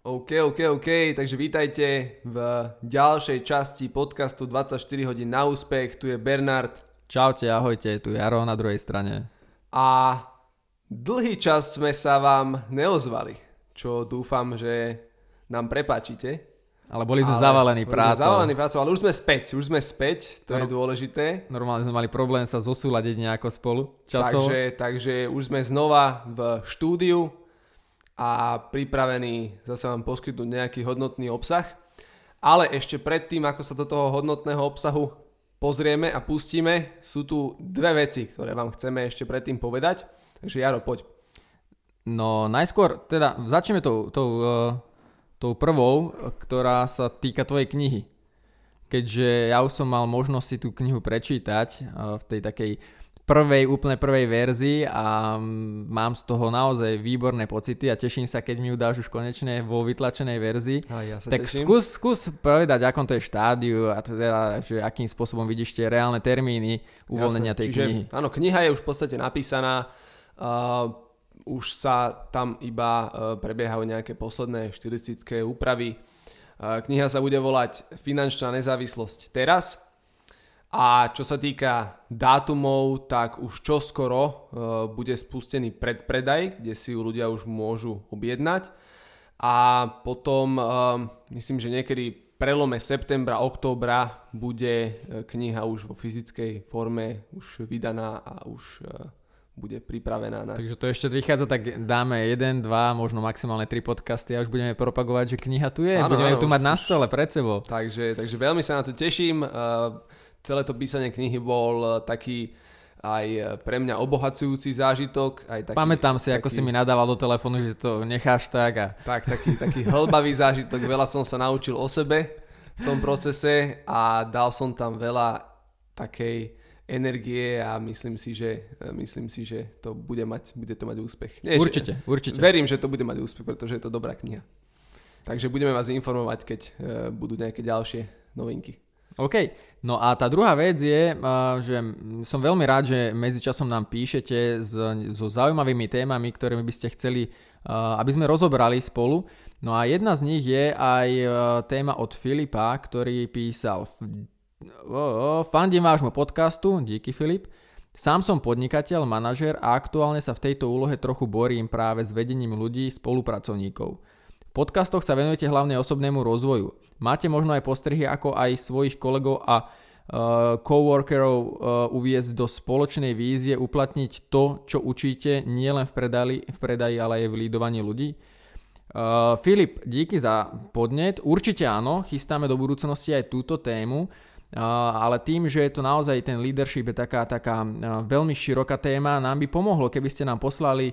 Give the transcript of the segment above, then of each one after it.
OK, OK, OK, takže vítajte v ďalšej časti podcastu 24 hodín na úspech, tu je Bernard Čaute, ahojte, tu je Jaro na druhej strane. a dlhý čas sme sa vám neozvali, čo dúfam, že nám prepáčite. Ale boli sme Ale- zavalení boli prácou. Zavalení prácou, ale už sme späť, už sme späť, to je Áno. dôležité. Normálne sme mali problém sa zosúľadiť nejako spolu časovo. Takže, takže už sme znova v štúdiu a pripravení zase vám poskytnúť nejaký hodnotný obsah. Ale ešte predtým, ako sa do toho hodnotného obsahu pozrieme a pustíme, sú tu dve veci, ktoré vám chceme ešte predtým povedať. Takže Jaro, poď. No najskôr, teda začneme tou, tou, uh, tou prvou, ktorá sa týka tvojej knihy. Keďže ja už som mal možnosť si tú knihu prečítať uh, v tej takej prvej, úplne prvej verzii a mám z toho naozaj výborné pocity a teším sa, keď mi ju dáš už konečne vo vytlačenej verzii. A ja sa Tak teším. skús, skús povedať, akom to je štádiu a teda, že akým spôsobom vidíš tie reálne termíny uvoľnenia Jasné. tej Čiže, knihy. Áno, kniha je už v podstate napísaná, uh, už sa tam iba uh, prebiehajú nejaké posledné štilistické úpravy. Uh, kniha sa bude volať Finančná nezávislosť teraz a čo sa týka dátumov, tak už čoskoro uh, bude spustený predpredaj, kde si ju ľudia už môžu objednať a potom uh, myslím, že niekedy prelome septembra, októbra bude e, kniha už vo fyzickej forme už vydaná a už e, bude pripravená na... Takže to ešte vychádza, tak dáme jeden, dva, možno maximálne tri podcasty a už budeme propagovať, že kniha tu je. Áno, budeme áno, tu už- mať na už- stole pred sebou. Takže, takže veľmi sa na to teším. Uh, celé to písanie knihy bol uh, taký aj uh, pre mňa obohacujúci zážitok. Aj taký, Pamätám si, ako taký, si mi nadával do telefónu, že to necháš tak a Tak, taký, taký hlbavý zážitok. Veľa som sa naučil o sebe v tom procese a dal som tam veľa takej energie a myslím si, že, myslím si, že to bude mať, bude to mať úspech. Nie, že- určite, určite. Verím, že to bude mať úspech, pretože je to dobrá kniha. Takže budeme vás informovať, keď budú nejaké ďalšie novinky. OK, no a tá druhá vec je, a, že som veľmi rád, že medzičasom nám píšete so zaujímavými témami, ktorými by ste chceli, a, aby sme rozobrali spolu. No a jedna z nich je aj a, téma od Filipa, ktorý písal "F- o, o, fandím vášmu podcastu, díky Filip. Sám som podnikateľ, manažer a aktuálne sa v tejto úlohe trochu borím práve s vedením ľudí, spolupracovníkov. V podcastoch sa venujete hlavne osobnému rozvoju. Máte možno aj postrehy, ako aj svojich kolegov a uh, coworkerov uh, uviezť do spoločnej vízie, uplatniť to, čo učíte, nielen v v predaji ale aj v lídovaní ľudí? Uh, Filip, díky za podnet. Určite áno, chystáme do budúcnosti aj túto tému, uh, ale tým, že je to naozaj ten leadership je taká, taká uh, veľmi široká téma, nám by pomohlo, keby ste nám poslali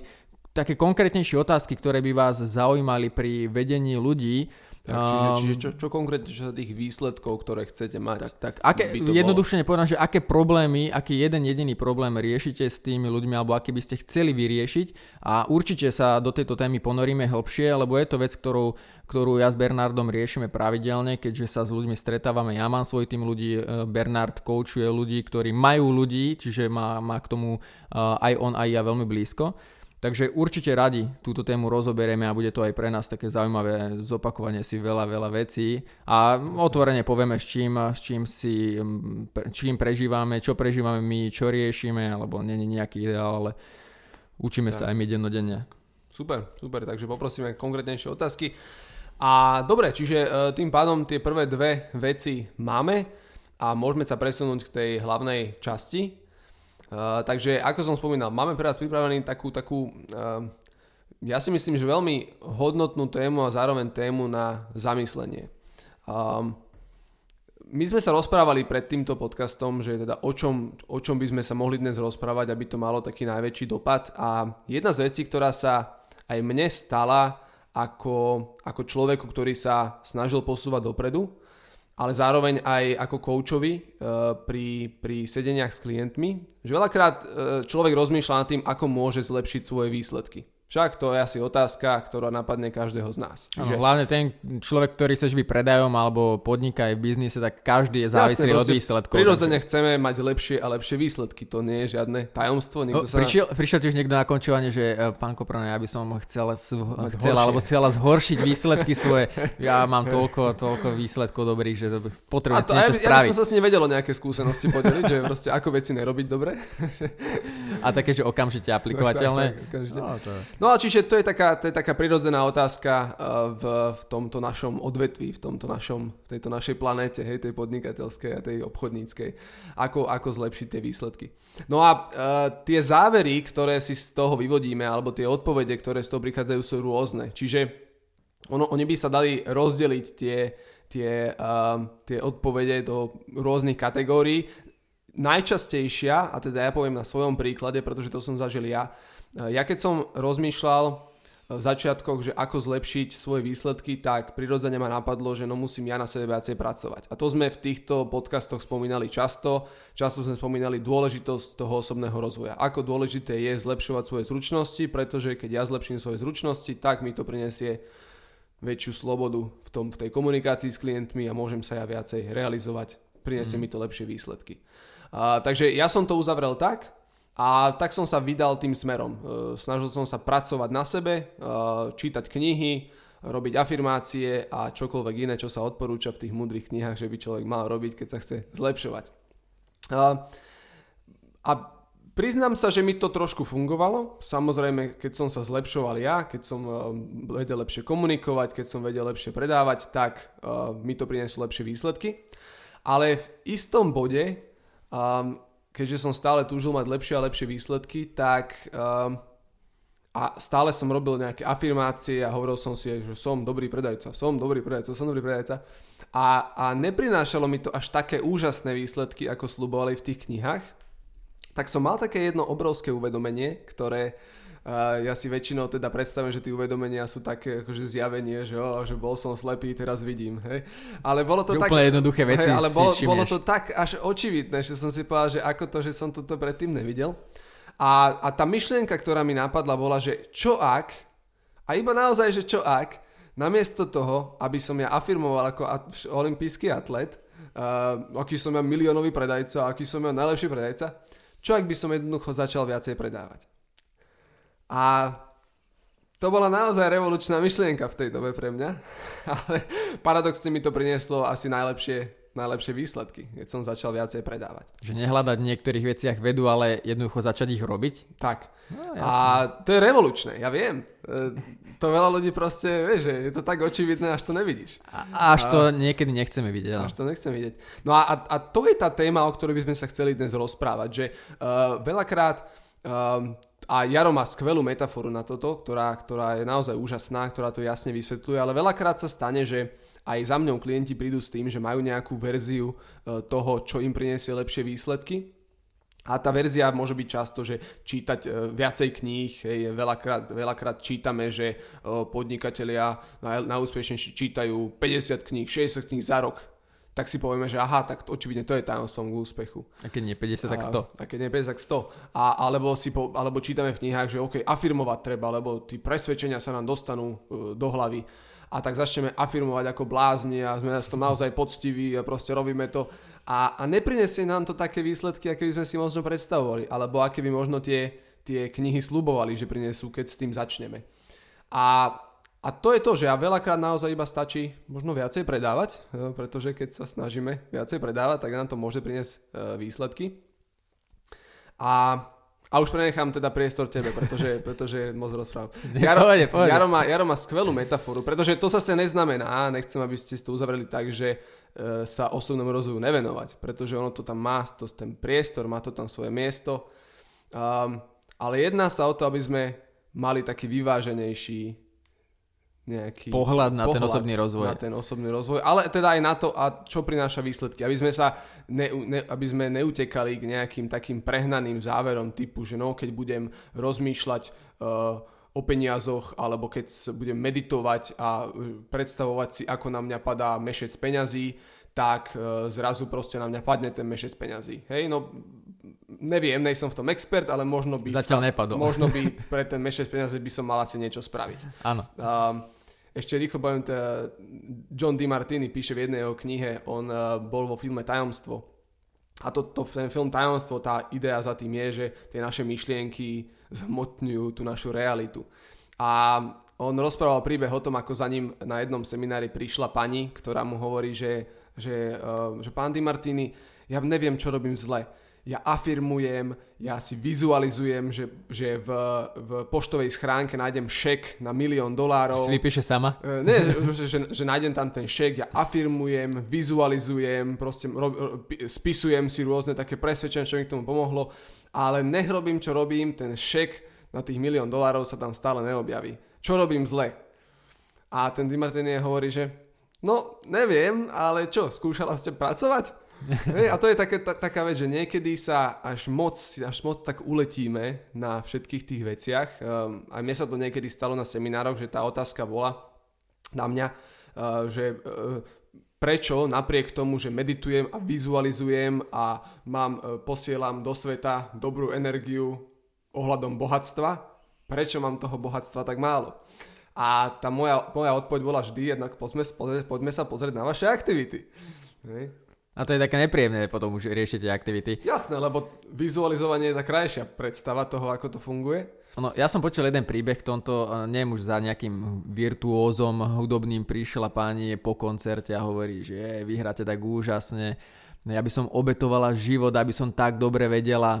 také konkrétnejšie otázky, ktoré by vás zaujímali pri vedení ľudí. Tak, čiže, čiže čo, čo konkrétne, čo sa tých výsledkov, ktoré chcete mať? tak aké, by to jednoduchšie povedať, že aké problémy, aký jeden jediný problém riešite s tými ľuďmi, alebo aký by ste chceli vyriešiť a určite sa do tejto témy ponoríme hlbšie, lebo je to vec, ktorú, ktorú ja s Bernardom riešime pravidelne, keďže sa s ľuďmi stretávame, ja mám svoj tým ľudí, e, Bernard coachuje ľudí, ktorí majú ľudí, čiže má, má k tomu e, aj on, aj ja veľmi blízko. Takže určite radi túto tému rozoberieme a bude to aj pre nás také zaujímavé zopakovanie si veľa, veľa vecí a otvorene povieme, s čím, s čím, si, čím prežívame, čo prežívame my, čo riešime, alebo není nejaký ideál, ale učíme sa aj my dennodenne. Super, super, takže poprosíme konkrétnejšie otázky. A dobre, čiže e, tým pádom tie prvé dve veci máme a môžeme sa presunúť k tej hlavnej časti. Takže ako som spomínal, máme pre vás pripravený takú, takú uh, ja si myslím, že veľmi hodnotnú tému a zároveň tému na zamyslenie. Um, my sme sa rozprávali pred týmto podcastom, že teda o čom, o čom by sme sa mohli dnes rozprávať, aby to malo taký najväčší dopad. A jedna z vecí, ktorá sa aj mne stala ako, ako človeku, ktorý sa snažil posúvať dopredu, ale zároveň aj ako koučovi uh, pri, pri sedeniach s klientmi, že veľakrát uh, človek rozmýšľa nad tým, ako môže zlepšiť svoje výsledky. Však to je asi otázka, ktorá napadne každého z nás. Čiže... Ano, hlavne ten človek, ktorý sa živí predajom alebo podniká aj v biznise, tak každý je závislý od výsledkov. Prirodzene chceme mať lepšie a lepšie výsledky. To nie je žiadne tajomstvo. No, sa... prišiel, prišiel tiež niekto na končovanie, že e, pán Koprone, ja by som chcel, chcel alebo chcela zhoršiť výsledky svoje. Ja mám toľko, toľko výsledkov dobrých, že potrebujem to, niečo ja, spraviť. Ja by som sa s ním vedelo nejaké skúsenosti podeliť, že proste ako veci nerobiť dobre. a také, že okamžite aplikovateľné. No, tak, tak, no, to... No a čiže to je taká, to je taká prirodzená otázka uh, v, v tomto našom odvetví, v tomto našom, v tejto našej planéte, hej, tej podnikateľskej a tej obchodníckej. Ako, ako zlepšiť tie výsledky. No a uh, tie závery, ktoré si z toho vyvodíme, alebo tie odpovede, ktoré z toho prichádzajú, sú rôzne. Čiže ono, oni by sa dali rozdeliť tie, tie, uh, tie odpovede do rôznych kategórií. Najčastejšia, a teda ja poviem na svojom príklade, pretože to som zažil ja, ja keď som rozmýšľal eh, v začiatkoch, že ako zlepšiť svoje výsledky, tak prirodzene ma napadlo, že no musím ja na sebe viacej pracovať. A to sme v týchto podcastoch spomínali často. Často sme spomínali dôležitosť toho osobného rozvoja. Ako dôležité je zlepšovať svoje zručnosti, pretože keď ja zlepším svoje zručnosti, tak mi to prinesie väčšiu slobodu v, tom, v tej komunikácii s klientmi a môžem sa ja viacej realizovať. Prinesie mm. mi to lepšie výsledky. A, takže ja som to uzavrel tak, a tak som sa vydal tým smerom. E, snažil som sa pracovať na sebe, e, čítať knihy, robiť afirmácie a čokoľvek iné, čo sa odporúča v tých múdrych knihách, že by človek mal robiť, keď sa chce zlepšovať. A, a priznám sa, že mi to trošku fungovalo. Samozrejme, keď som sa zlepšoval ja, keď som e, vedel lepšie komunikovať, keď som vedel lepšie predávať, tak mi to prinieslo lepšie výsledky. Ale v istom bode um, keďže som stále túžil mať lepšie a lepšie výsledky, tak um, a stále som robil nejaké afirmácie a hovoril som si, že som dobrý predajca, som dobrý predajca, som dobrý predajca. A, a neprinášalo mi to až také úžasné výsledky, ako slubovali v tých knihách. Tak som mal také jedno obrovské uvedomenie, ktoré a ja si väčšinou teda predstavím, že tie uvedomenia sú také akože zjavenie, že, oh, že bol som slepý, teraz vidím. Hej. Ale bolo to tak... jednoduché veci hej, ale bolo, bolo to tak až očividné, že som si povedal, že ako to, že som toto predtým nevidel. A, a tá myšlienka, ktorá mi napadla, bola, že čo ak, a iba naozaj, že čo ak, namiesto toho, aby som ja afirmoval ako olimpijský atlet, uh, aký som ja miliónový predajca, aký som ja najlepší predajca, čo ak by som jednoducho začal viacej predávať. A to bola naozaj revolučná myšlienka v tej dobe pre mňa, ale paradoxne mi to prinieslo asi najlepšie, najlepšie výsledky, keď som začal viacej predávať. Že nehľadať v niektorých veciach vedu, ale jednoducho začať ich robiť? Tak. No, a to je revolučné, ja viem. E, to veľa ľudí proste, vieš, že je to tak očividné, až to nevidíš. A, až a, to niekedy nechceme vidieť. Až to nechceme vidieť. No a, a, to je tá téma, o ktorej by sme sa chceli dnes rozprávať, že uh, veľakrát uh, a Jaro má skvelú metaforu na toto, ktorá, ktorá je naozaj úžasná, ktorá to jasne vysvetľuje, ale veľakrát sa stane, že aj za mňou klienti prídu s tým, že majú nejakú verziu e, toho, čo im priniesie lepšie výsledky. A tá verzia môže byť často, že čítať e, viacej kníh, hej, veľakrát, veľakrát čítame, že e, podnikatelia najúspešnejší čítajú 50 kníh, 60 kníh za rok tak si povieme, že aha, tak očividne to je tajomstvom k úspechu. A keď nie 50, tak 100. A, a keď nie 50, tak 100. A, alebo, si po, alebo čítame v knihách, že OK, afirmovať treba, lebo tí presvedčenia sa nám dostanú uh, do hlavy. A tak začneme afirmovať ako blázni a sme s tom naozaj poctiví a proste robíme to. A, a neprinesie nám to také výsledky, aké by sme si možno predstavovali, alebo aké by možno tie, tie knihy slubovali, že prinesú, keď s tým začneme. A a to je to, že ja veľakrát naozaj iba stačí možno viacej predávať, e, pretože keď sa snažíme viacej predávať, tak nám to môže priniesť e, výsledky. A, a už prenechám teda priestor tebe, pretože, pretože moc rozprávam. Jaro. Jaro, má, Jaro má skvelú metaforu, pretože to zase neznamená, nechcem, aby ste to uzavreli tak, že e, sa osobnému rozvoju nevenovať, pretože ono to tam má, to, ten priestor, má to tam svoje miesto. Um, ale jedná sa o to, aby sme mali taký vyváženejší nejaký pohľad na pohľad ten osobný rozvoj. Na ten osobný rozvoj, ale teda aj na to, a čo prináša výsledky. Aby sme sa ne, ne, aby sme neutekali k nejakým takým prehnaným záverom typu, že no, keď budem rozmýšľať uh, o peniazoch, alebo keď budem meditovať a predstavovať si, ako na mňa padá mešec peňazí, tak zrazu proste na mňa padne ten mešec peňazí. Hej, no neviem, nejsom v tom expert, ale možno by, Zatiaľ sa, nepadol. možno by pre ten mešec peňazí by som mal asi niečo spraviť. Áno. Um, ešte rýchlo poviem, teda John DiMartini píše v jednej jeho knihe, on uh, bol vo filme Tajomstvo. A to, to, ten film Tajomstvo, tá idea za tým je, že tie naše myšlienky zhmotňujú tú našu realitu. A on rozprával príbeh o tom, ako za ním na jednom seminári prišla pani, ktorá mu hovorí, že, že, uh, že pán DiMartini, ja neviem, čo robím zle ja afirmujem, ja si vizualizujem, že, že v, v poštovej schránke nájdem šek na milión dolárov. Si vypíše sama? Uh, nie, že, že, že nájdem tam ten šek, ja afirmujem, vizualizujem, proste ro, ro, spisujem si rôzne také presvedčenia, čo mi k tomu pomohlo, ale nech robím, čo robím, ten šek na tých milión dolárov sa tam stále neobjaví. Čo robím zle? A ten Dimartini hovorí, že no, neviem, ale čo, skúšala ste pracovať? A to je také, ta, taká vec, že niekedy sa až moc, až moc tak uletíme na všetkých tých veciach. Um, aj mne sa to niekedy stalo na seminároch, že tá otázka bola na mňa, uh, že uh, prečo napriek tomu, že meditujem a vizualizujem a mám, uh, posielam do sveta dobrú energiu ohľadom bohatstva, prečo mám toho bohatstva tak málo? A tá moja, moja odpoveď bola vždy, jednak poďme, poďme sa pozrieť na vaše aktivity. Hej. A to je také nepríjemné potom už riešiť tie aktivity. Jasné, lebo vizualizovanie je tá krajšia predstava toho, ako to funguje. No, ja som počul jeden príbeh v tomto, neviem už za nejakým virtuózom hudobným prišla pani po koncerte a hovorí, že vyhráte tak úžasne, ja by som obetovala život, aby som tak dobre vedela,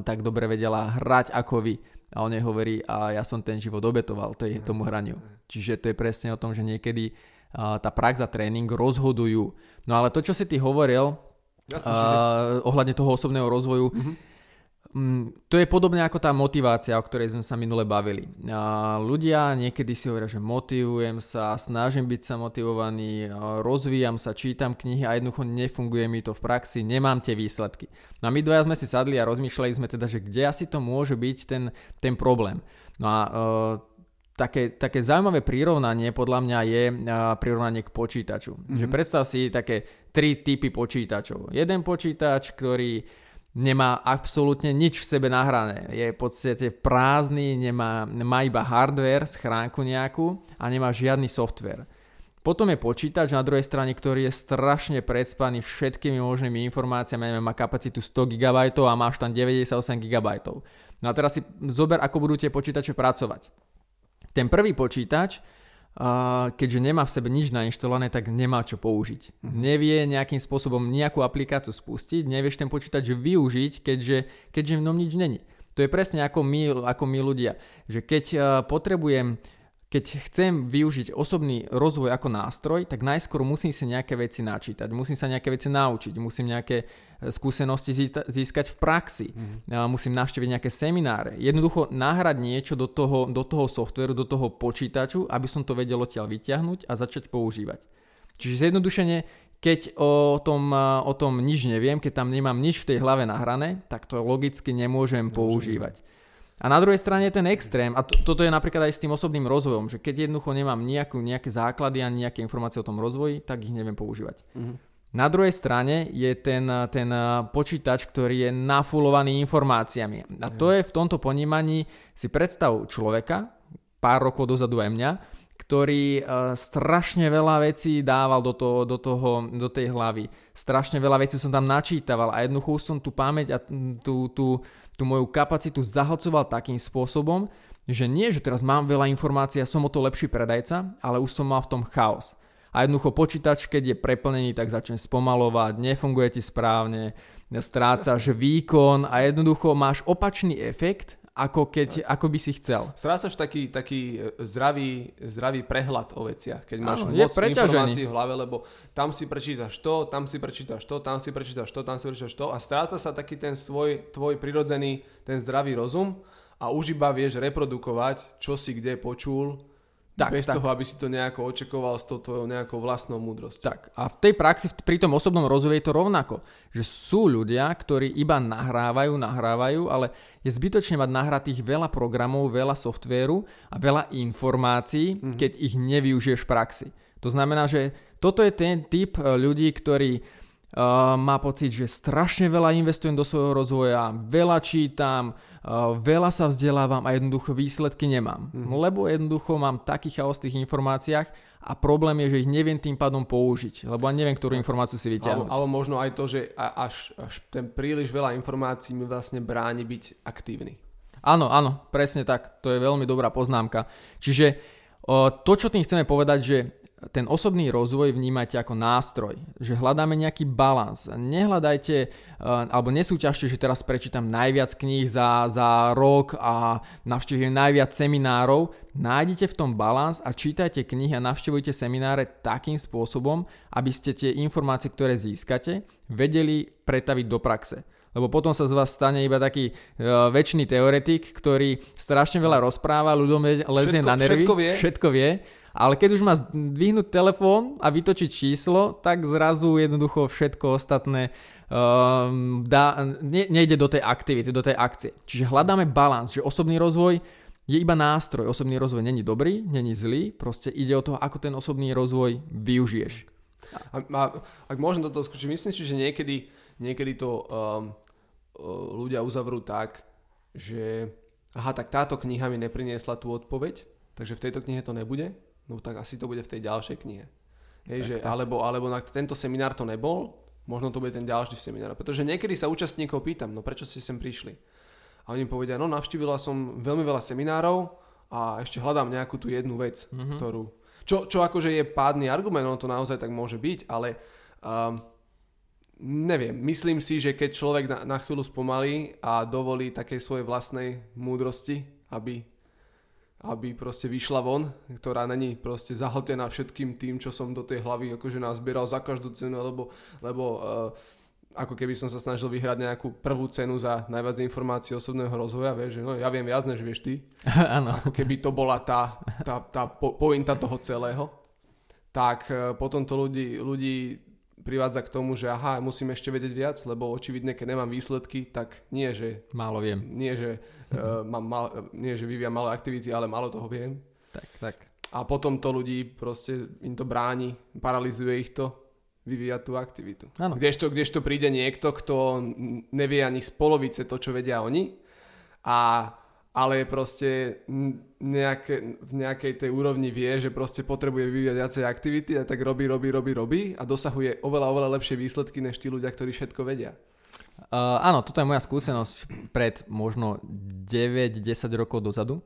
tak dobre vedela hrať ako vy. A on jej hovorí, a ja som ten život obetoval to je tomu hraniu. Čiže to je presne o tom, že niekedy tá prax a tréning rozhodujú. No ale to, čo si ty hovoril Jasne, uh, ohľadne toho osobného rozvoju, uh-huh. um, to je podobné ako tá motivácia, o ktorej sme sa minule bavili. Uh, ľudia niekedy si hovoria, že motivujem sa, snažím byť sa motivovaný, uh, rozvíjam sa, čítam knihy a jednoducho nefunguje mi to v praxi, nemám tie výsledky. No a my dvaja sme si sadli a rozmýšľali sme teda, že kde asi to môže byť ten, ten problém. No a uh, také, také zaujímavé prirovnanie podľa mňa je prirovnanie k počítaču. Mm-hmm. Že predstav si také tri typy počítačov. Jeden počítač, ktorý nemá absolútne nič v sebe nahrané. Je v podstate prázdny, nemá, má iba hardware, schránku nejakú a nemá žiadny software. Potom je počítač na druhej strane, ktorý je strašne predspaný všetkými možnými informáciami, má kapacitu 100 GB a máš tam 98 GB. No a teraz si zober, ako budú tie počítače pracovať. Ten prvý počítač, keďže nemá v sebe nič nainštalované, tak nemá čo použiť. Mhm. Nevie nejakým spôsobom nejakú aplikáciu spustiť, nevieš ten počítač využiť, keďže, keďže v ňom nič není. To je presne ako my, ako my ľudia, že keď potrebujem keď chcem využiť osobný rozvoj ako nástroj, tak najskôr musím si nejaké veci načítať, musím sa nejaké veci naučiť, musím nejaké skúsenosti získať v praxi, mm. musím navštíviť nejaké semináre. Jednoducho nahrať niečo do toho, do toho softveru, do toho počítaču, aby som to vedel odtiaľ vyťahnuť a začať používať. Čiže zjednodušene, keď o tom, o tom nič neviem, keď tam nemám nič v tej hlave nahrané, tak to logicky nemôžem Môžem. používať. A na druhej strane je ten extrém, a to, toto je napríklad aj s tým osobným rozvojom, že keď jednoducho nemám nejakú, nejaké základy ani nejaké informácie o tom rozvoji, tak ich neviem používať. Mm-hmm. Na druhej strane je ten, ten počítač, ktorý je nafulovaný informáciami. A to je v tomto ponímaní, si predstav človeka, pár rokov dozadu aj mňa, ktorý uh, strašne veľa vecí dával do, toho, do, toho, do tej hlavy. Strašne veľa vecí som tam načítaval a jednoducho som tú pamäť a tú, tú, tú moju kapacitu zahlcoval takým spôsobom, že nie, že teraz mám veľa informácií a som o to lepší predajca, ale už som mal v tom chaos. A jednoducho počítač, keď je preplnený, tak začne spomalovať, nefunguje ti správne, strácaš výkon a jednoducho máš opačný efekt, ako, keď, ako by si chcel. Strácaš taký, taký e, zdravý, zdravý prehľad o veciach, keď máš Áno, moc informácií v hlave, lebo tam si prečítaš to, tam si prečítaš to, tam si prečítaš to, tam si prečítaš to a stráca sa taký ten svoj, tvoj prirodzený, ten zdravý rozum a už iba vieš reprodukovať, čo si kde počul, Tak, bez tak. toho, aby si to nejako očakoval s tou tvojou nejakou vlastnou múdrosťou. Tak. A v tej praxi, pri tom osobnom rozvoji je to rovnako. Že sú ľudia, ktorí iba nahrávajú, nahrávajú, ale je zbytočne mať nahratých veľa programov, veľa softvéru a veľa informácií, mm-hmm. keď ich nevyužiješ v praxi. To znamená, že toto je ten typ e, ľudí, ktorý uh, má pocit, že strašne veľa investujem do svojho rozvoja, veľa čítam, uh, veľa sa vzdelávam a jednoducho výsledky nemám. Mm-hmm. Lebo jednoducho mám taký chaos v tých informáciách a problém je, že ich neviem tým pádom použiť, lebo ani neviem, ktorú informáciu si vyťahnuť. Ale, ale možno aj to, že až, až ten príliš veľa informácií mi vlastne bráni byť aktívny. Áno, áno, presne tak. To je veľmi dobrá poznámka. Čiže to, čo tým chceme povedať, že ten osobný rozvoj vnímajte ako nástroj, že hľadáme nejaký balans. Nehľadajte eh, alebo nesúťažte, že teraz prečítam najviac kníh za, za rok a navštívim najviac seminárov. Nájdite v tom balans a čítajte knihy a navštevujte semináre takým spôsobom, aby ste tie informácie, ktoré získate, vedeli pretaviť do praxe lebo potom sa z vás stane iba taký uh, väčší teoretik, ktorý strašne veľa rozpráva, ľuďom lezie na nervy, všetko vie. všetko vie ale keď už má dvihnúť telefón a vytočiť číslo, tak zrazu jednoducho všetko ostatné um, dá, ne, nejde do tej aktivity, do tej akcie. Čiže hľadáme balans, že osobný rozvoj je iba nástroj. Osobný rozvoj není dobrý, není zlý, proste ide o to, ako ten osobný rozvoj využiješ. A, a, ak môžem toto skúčiť, myslím si, že niekedy, niekedy to um, ľudia uzavrú tak, že aha, tak táto kniha mi nepriniesla tú odpoveď, takže v tejto knihe to nebude, no tak asi to bude v tej ďalšej knihe. Hej, že, tak. Alebo, alebo na tento seminár to nebol, možno to bude ten ďalší seminár. Pretože niekedy sa účastníkov pýtam, no prečo ste sem prišli? A oni povedia, no navštívila som veľmi veľa seminárov a ešte hľadám nejakú tú jednu vec, mm-hmm. ktorú... Čo, čo akože je pádny argument, ono to naozaj tak môže byť, ale um, neviem, myslím si, že keď človek na, na chvíľu spomalí a dovolí takej svojej vlastnej múdrosti, aby aby proste vyšla von, ktorá není proste zahltená všetkým tým, čo som do tej hlavy akože nazbieral za každú cenu, lebo, lebo uh, ako keby som sa snažil vyhrať nejakú prvú cenu za najviac informácií osobného rozvoja, vieš, že no ja viem viac, než vieš ty. Áno. ako keby to bola tá, tá, tá po, pointa toho celého. Tak uh, potom to ľudí, ľudí privádza k tomu, že aha, musím ešte vedieť viac, lebo očividne, keď nemám výsledky, tak nie, že... Málo viem. Nie, že, uh, mám mal, nie, že vyvíjam malé aktivity, ale málo toho viem. Tak, tak. A potom to ľudí proste, im to bráni, paralizuje ich to, vyvíjať tú aktivitu. Ano. Kdežto, kdežto príde niekto, kto nevie ani z polovice to, čo vedia oni a ale proste nejaké, v nejakej tej úrovni vie, že proste potrebuje vyvíjať viacej aktivity a tak robí, robí, robí, robí a dosahuje oveľa, oveľa lepšie výsledky než tí ľudia, ktorí všetko vedia. Uh, áno, toto je moja skúsenosť pred možno 9-10 rokov dozadu,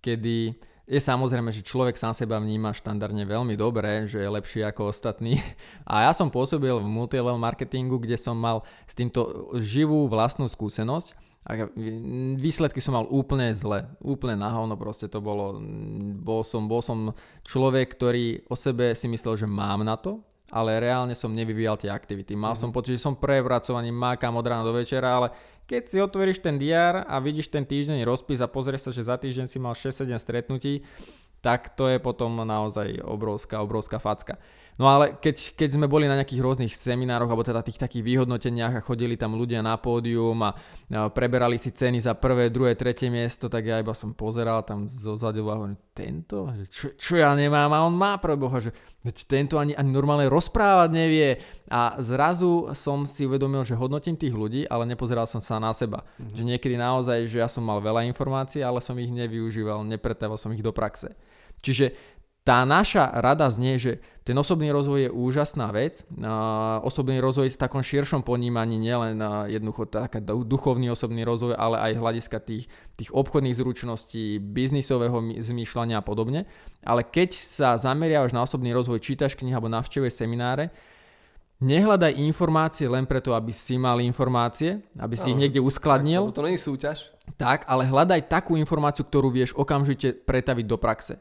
kedy je samozrejme, že človek sám seba vníma štandardne veľmi dobre, že je lepší ako ostatní. A ja som pôsobil v multilevel marketingu, kde som mal s týmto živú vlastnú skúsenosť a výsledky som mal úplne zle, úplne nahovno proste to bolo. Bol som, bol som človek, ktorý o sebe si myslel, že mám na to, ale reálne som nevyvíjal tie aktivity. Mal mm-hmm. som pocit, že som prevracovaný, mákam od rána do večera, ale keď si otvoríš ten diár a vidíš ten týždeň rozpis a pozrieš sa, že za týždeň si mal 6-7 stretnutí, tak to je potom naozaj obrovská, obrovská facka. No ale keď, keď sme boli na nejakých rôznych seminároch alebo teda tých takých vyhodnoteniach a chodili tam ľudia na pódium a, preberali si ceny za prvé, druhé, tretie miesto, tak ja iba som pozeral tam zozadu a hovorím, tento? Čo, čo ja nemám? A on má pre Boha, že tento ani, ani normálne rozprávať nevie. A zrazu som si uvedomil, že hodnotím tých ľudí, ale nepozeral som sa na seba. Mm-hmm. Že niekedy naozaj, že ja som mal veľa informácií, ale som ich nevyužíval, nepretával som ich do praxe. Čiže tá naša rada znie, že ten osobný rozvoj je úžasná vec. Osobný rozvoj v takom širšom ponímaní, nielen jednoducho taká duchovný osobný rozvoj, ale aj hľadiska tých, tých obchodných zručností, biznisového zmýšľania a podobne. Ale keď sa zameriavaš na osobný rozvoj, čítaš knihy alebo navštevuješ semináre, nehľadaj informácie len preto, aby si mal informácie, aby si no, ich niekde uskladnil. Tak, to nie je súťaž. Tak, ale hľadaj takú informáciu, ktorú vieš okamžite pretaviť do praxe.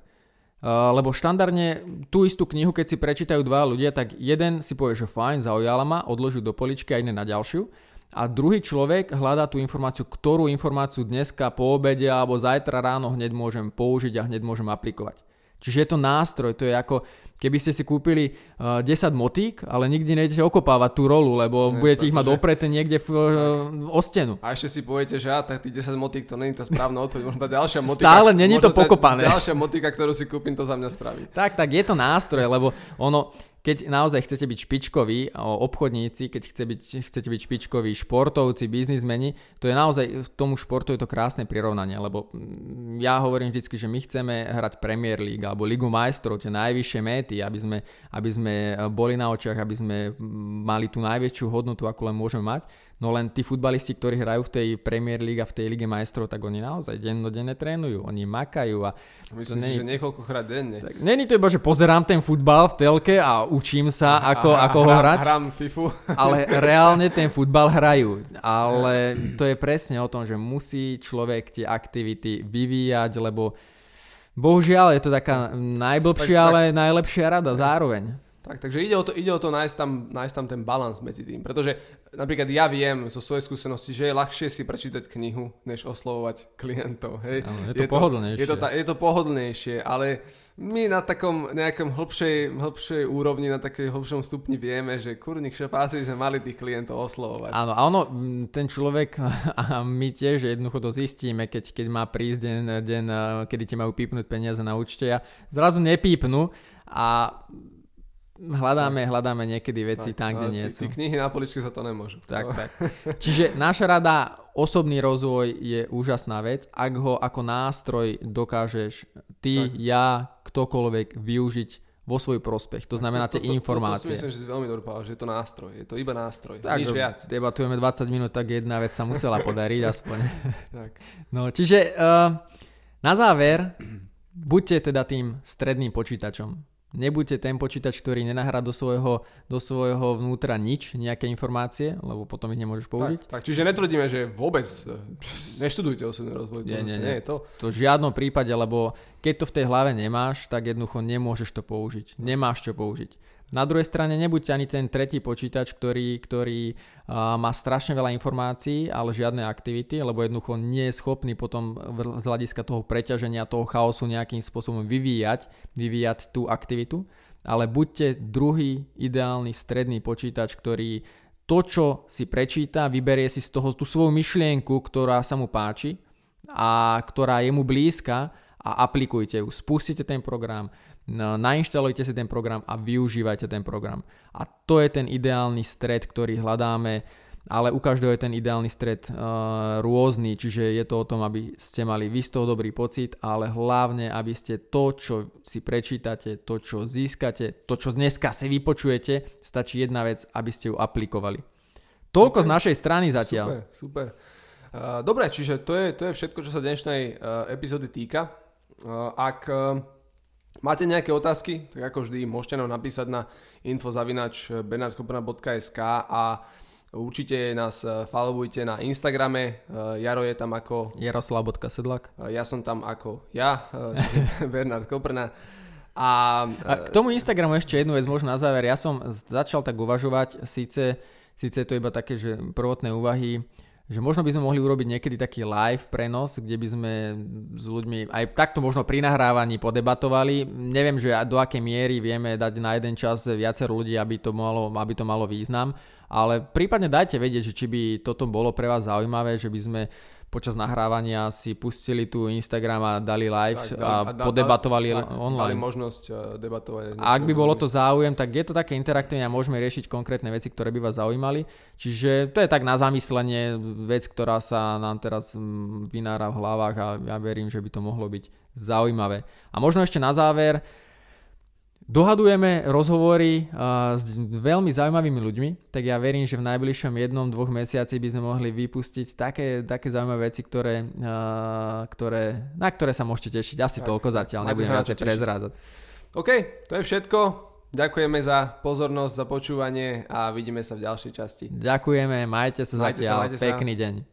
Eh, lebo štandardne tú istú knihu, keď si prečítajú dva ľudia, tak jeden si povie, že fajn, zaujala ma, odloží do poličky a ide na ďalšiu. A druhý človek hľadá tú informáciu, ktorú informáciu dneska po obede alebo zajtra ráno hneď môžem použiť a hneď môžem aplikovať. Čiže je to nástroj, to je ako keby ste si kúpili uh, 10 motík, ale nikdy nejdete okopávať tú rolu, lebo ne, budete ich mať dopreté niekde v, uh, o stenu. A ešte si poviete, že ja, tak tých 10 motík to není tá správna odpoveď, možno tá ďalšia motika. Stále není to pokopané. Ďalšia motika, ktorú si kúpim, to za mňa spraví. Tak, tak, je to nástroj, lebo ono, keď naozaj chcete byť špičkoví, obchodníci, keď chce byť, chcete byť špičkoví športovci, biznismeni, to je naozaj, v tomu športu je to krásne prirovnanie, lebo mm, ja hovorím vždycky, že my chceme hrať Premier League alebo Ligu majstrov, tie najvyššie méty, aby sme, aby sme boli na očiach, aby sme mm, mali tú najväčšiu hodnotu, ako len môžeme mať. No len tí futbalisti, ktorí hrajú v tej Premier League a v tej Lige majstrov, tak oni naozaj dennodenne trénujú, oni makajú. A Myslím si, že niekoľkokrát denne. Tak, není to iba, že pozerám ten futbal v telke a učím sa, ako, a, ako a, ho hrať. Hrám FIFU. Ale reálne ten futbal hrajú. Ale to je presne o tom, že musí človek tie aktivity vyvíjať, lebo bohužiaľ je to taká najblbšia, ale najlepšia rada zároveň. Tak, takže ide o to, ide o to nájsť, tam, nájsť tam ten balans medzi tým. Pretože napríklad ja viem zo svojej skúsenosti, že je ľahšie si prečítať knihu, než oslovovať klientov. Hej. Ano, je to je pohodlnejšie. To, je, to, je to pohodlnejšie, ale my na takom nejakom hĺbšej, hĺbšej úrovni, na takej hĺbšom stupni vieme, že kurník šafáci sme mali tých klientov oslovovať. Áno, a ono, ten človek, a my tiež jednoducho to zistíme, keď, keď má prísť deň, deň, kedy ti majú pípnúť peniaze na účte a zrazu nepípnú a hľadáme, hľadáme niekedy veci tak, tam, kde nie sú. Knihy na poličke sa to nemôžu. Tak, tak. Čiže naša rada, osobný rozvoj je úžasná vec. Ak ho ako nástroj dokážeš ty, tak. ja, ktokoľvek využiť vo svoj prospech. To znamená to, to, tie informácie. To, to, to, to si myslím, že si veľmi dobre že je to nástroj. Je to iba nástroj. Tak, Nič viac. Debatujeme 20 minút, tak jedna vec sa musela podariť aspoň. tak. No, čiže uh, na záver, buďte teda tým stredným počítačom Nebuďte ten počítač, ktorý nenahrá do svojho, do svojho vnútra nič, nejaké informácie, lebo potom ich nemôžeš použiť. Tak, tak čiže netvrdíme, že vôbec eh, neštudujte osobný rozvoj. Nie, nie, nie. nie to. to v žiadnom prípade, lebo keď to v tej hlave nemáš, tak jednoducho nemôžeš to použiť. Nemáš čo použiť. Na druhej strane nebuďte ani ten tretí počítač, ktorý, ktorý uh, má strašne veľa informácií, ale žiadne aktivity, lebo jednoducho nie je schopný potom z hľadiska toho preťaženia, toho chaosu nejakým spôsobom vyvíjať, vyvíjať tú aktivitu. Ale buďte druhý ideálny stredný počítač, ktorý to, čo si prečíta, vyberie si z toho tú svoju myšlienku, ktorá sa mu páči a ktorá je mu blízka a aplikujte ju. Spustite ten program, nainštalujte si ten program a využívajte ten program. A to je ten ideálny stred, ktorý hľadáme, ale u každého je ten ideálny stred uh, rôzny, čiže je to o tom, aby ste mali vy z toho dobrý pocit, ale hlavne, aby ste to, čo si prečítate, to, čo získate, to, čo dneska si vypočujete, stačí jedna vec, aby ste ju aplikovali. Toľko okay. z našej strany zatiaľ. Super, super. Uh, dobre, čiže to je, to je všetko, čo sa dnešnej uh, epizódy týka. Uh, ak uh, Máte nejaké otázky? Tak ako vždy, môžete nám napísať na info.bernardkoprna.sk a určite nás eh, followujte na Instagrame. Eh, Jaro je tam ako... Jaroslav.sedlak eh, Ja som tam ako ja, Bernard Koprna. A, a k tomu Instagramu ešte jednu vec možno na záver. Ja som začal tak uvažovať, síce, síce je to iba také, že prvotné úvahy, že možno by sme mohli urobiť niekedy taký live prenos, kde by sme s ľuďmi aj takto možno pri nahrávaní podebatovali. Neviem, že do akej miery vieme dať na jeden čas viacero ľudí, aby to malo, aby to malo význam, ale prípadne dajte vedieť, že či by toto bolo pre vás zaujímavé, že by sme počas nahrávania si pustili tu Instagram a dali live tak, a, a da, podebatovali online. Dali možnosť uh, debatovať. A ak by bolo to záujem, tak je to také interaktívne a môžeme riešiť konkrétne veci, ktoré by vás zaujímali. Čiže to je tak na zamyslenie vec, ktorá sa nám teraz mm, vynára v hlavách a ja verím, že by to mohlo byť zaujímavé. A možno ešte na záver, Dohadujeme rozhovory uh, s veľmi zaujímavými ľuďmi, tak ja verím, že v najbližšom jednom, dvoch mesiaci by sme mohli vypustiť také, také zaujímavé veci, ktoré, uh, ktoré, na ktoré sa môžete tešiť. Asi tak, toľko zatiaľ, nebudem viacej prezrázať. OK, to je všetko. Ďakujeme za pozornosť, za počúvanie a vidíme sa v ďalšej časti. Ďakujeme, majte sa majte zatiaľ. Sa, majte Pekný sa. deň.